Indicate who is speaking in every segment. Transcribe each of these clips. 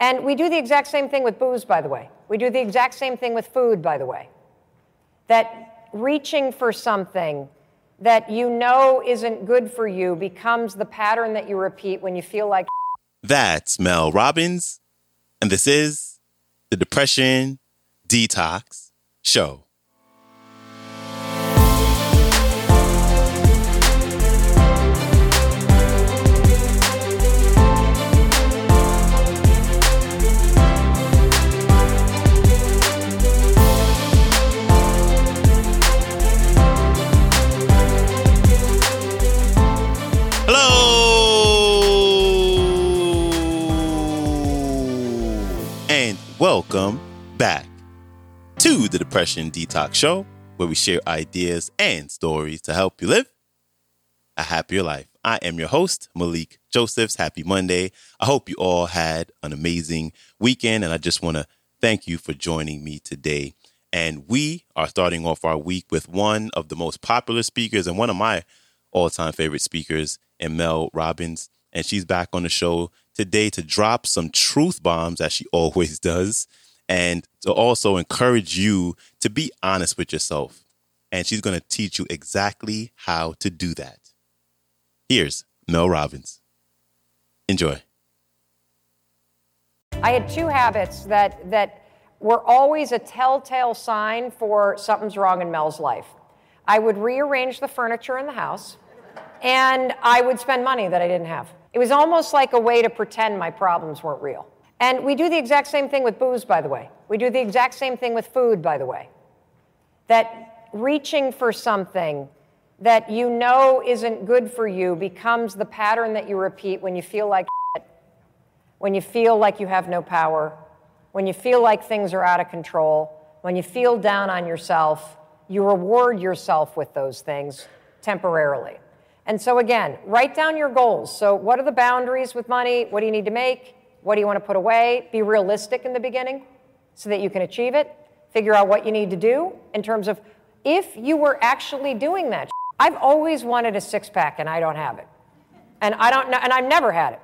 Speaker 1: And we do the exact same thing with booze, by the way. We do the exact same thing with food, by the way. That reaching for something that you know isn't good for you becomes the pattern that you repeat when you feel like.
Speaker 2: That's Mel Robbins, and this is the Depression Detox Show. Welcome back to the Depression Detox Show, where we share ideas and stories to help you live a happier life. I am your host, Malikee Josephs. Happy Monday. I hope you all had an amazing weekend, and I just want to thank you for joining me today. And we are starting off our week with one of the most popular speakers and one of my all time favorite speakers, in Mel Robbins. And she's back on the show today to drop some truth bombs, as she always does, and to also encourage you to be honest with yourself. And she's going to teach you exactly how to do that. Here's Mel Robbins. Enjoy.
Speaker 1: I had two habits that, that were always a telltale sign for something's wrong in Mel's life. I would rearrange the furniture in the house, and I would spend money that I didn't have. It was almost like a way to pretend my problems weren't real. And we do the exact same thing with booze, by the way. We do the exact same thing with food, by the way. That reaching for something that you know isn't good for you becomes the pattern that you repeat when you feel like shit, when you feel like you have no power, when you feel like things are out of control, when you feel down on yourself, you reward yourself with those things temporarily. And so, again, write down your goals. So, what are the boundaries with money? What do you need to make? What do you want to put away? Be realistic in the beginning so that you can achieve it. Figure out what you need to do in terms of if you were actually doing that. I've always wanted a six pack and I don't have it. And I don't know, and I've never had it.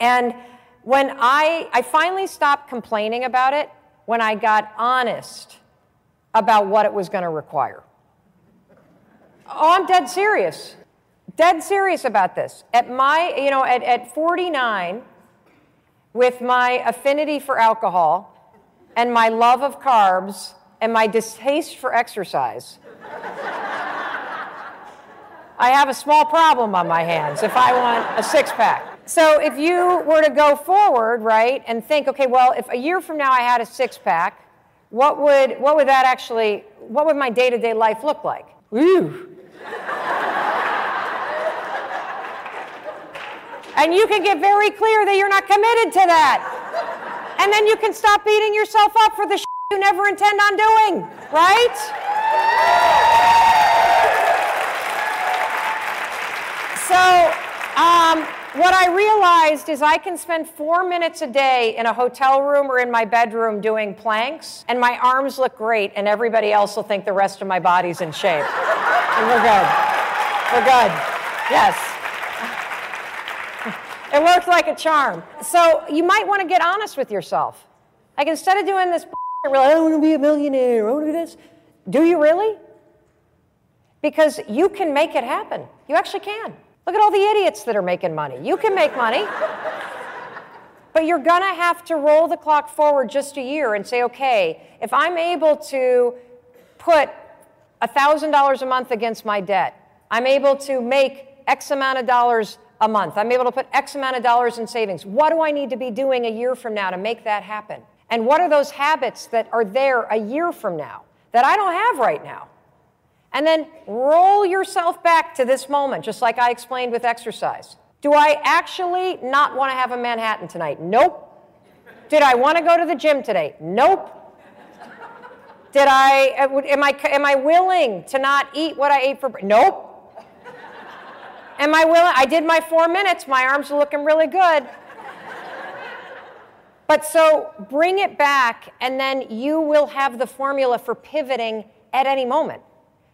Speaker 1: And when I, I finally stopped complaining about it when I got honest about what it was going to require. Oh, I'm dead serious dead serious about this. At my, you know, at, at 49, with my affinity for alcohol and my love of carbs and my distaste for exercise, I have a small problem on my hands if I want a six pack. So if you were to go forward, right, and think, okay, well, if a year from now I had a six pack, what would, what would that actually, what would my day to day life look like? Ooh. And you can get very clear that you're not committed to that. And then you can stop beating yourself up for the you never intend on doing, right? So, um, what I realized is I can spend four minutes a day in a hotel room or in my bedroom doing planks, and my arms look great, and everybody else will think the rest of my body's in shape. and we're good. We're good. Yes. It works like a charm. So you might want to get honest with yourself. Like instead of doing this, really, I want to be a millionaire, I want to do this. Do you really? Because you can make it happen. You actually can. Look at all the idiots that are making money. You can make money. but you're going to have to roll the clock forward just a year and say, okay, if I'm able to put $1,000 a month against my debt, I'm able to make X amount of dollars a month. I'm able to put X amount of dollars in savings. What do I need to be doing a year from now to make that happen? And what are those habits that are there a year from now that I don't have right now? And then roll yourself back to this moment, just like I explained with exercise. Do I actually not want to have a Manhattan tonight? Nope. Did I want to go to the gym today? Nope. Did I, am I, am I willing to not eat what I ate for, nope. Am I willing? I did my four minutes. My arms are looking really good. But so bring it back, and then you will have the formula for pivoting at any moment.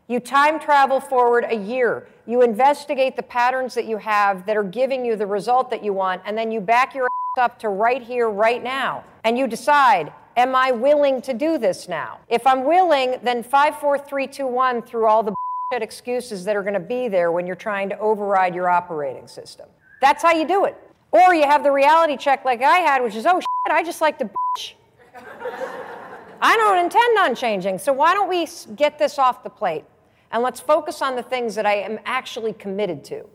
Speaker 1: You time travel forward a year. You investigate the patterns that you have that are giving you the result that you want, and then you back your ass up to right here, right now, and you decide, am I willing to do this now? If I'm willing, then five, four, three, two, one through all the excuses that are going to be there when you're trying to override your operating system. That's how you do it. Or you have the reality check like I had, which is, oh shit, I just like to bitch. I don't intend on changing. So why don't we get this off the plate and let's focus on the things that I am actually committed to.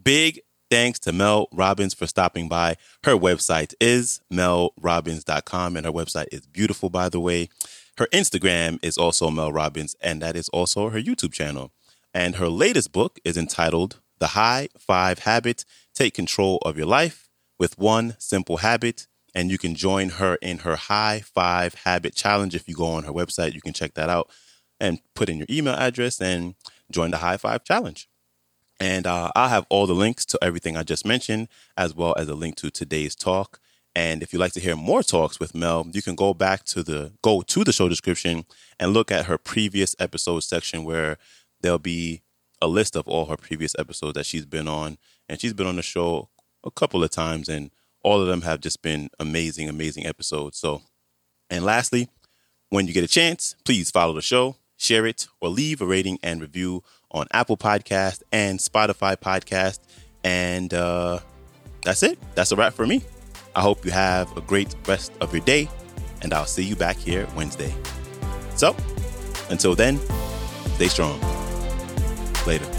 Speaker 2: Big thanks to Mel Robbins for stopping by. Her website is melrobbins.com and her website is beautiful, by the way. Her Instagram is also Mel Robbins, and that is also her YouTube channel. And her latest book is entitled The High Five Habit Take Control of Your Life with One Simple Habit. And you can join her in her High Five Habit Challenge. If you go on her website, you can check that out and put in your email address and join the High Five Challenge. And uh, I'll have all the links to everything I just mentioned, as well as a link to today's talk. And if you'd like to hear more talks with Mel, you can go back to the go to the show description and look at her previous episode section where there'll be a list of all her previous episodes that she's been on. And she's been on the show a couple of times and all of them have just been amazing, amazing episodes. So, and lastly, when you get a chance, please follow the show, share it, or leave a rating and review on Apple Podcast and Spotify Podcast. And uh, that's it. That's a wrap for me. I hope you have a great rest of your day, and I'll see you back here Wednesday. So, until then, stay strong. Later.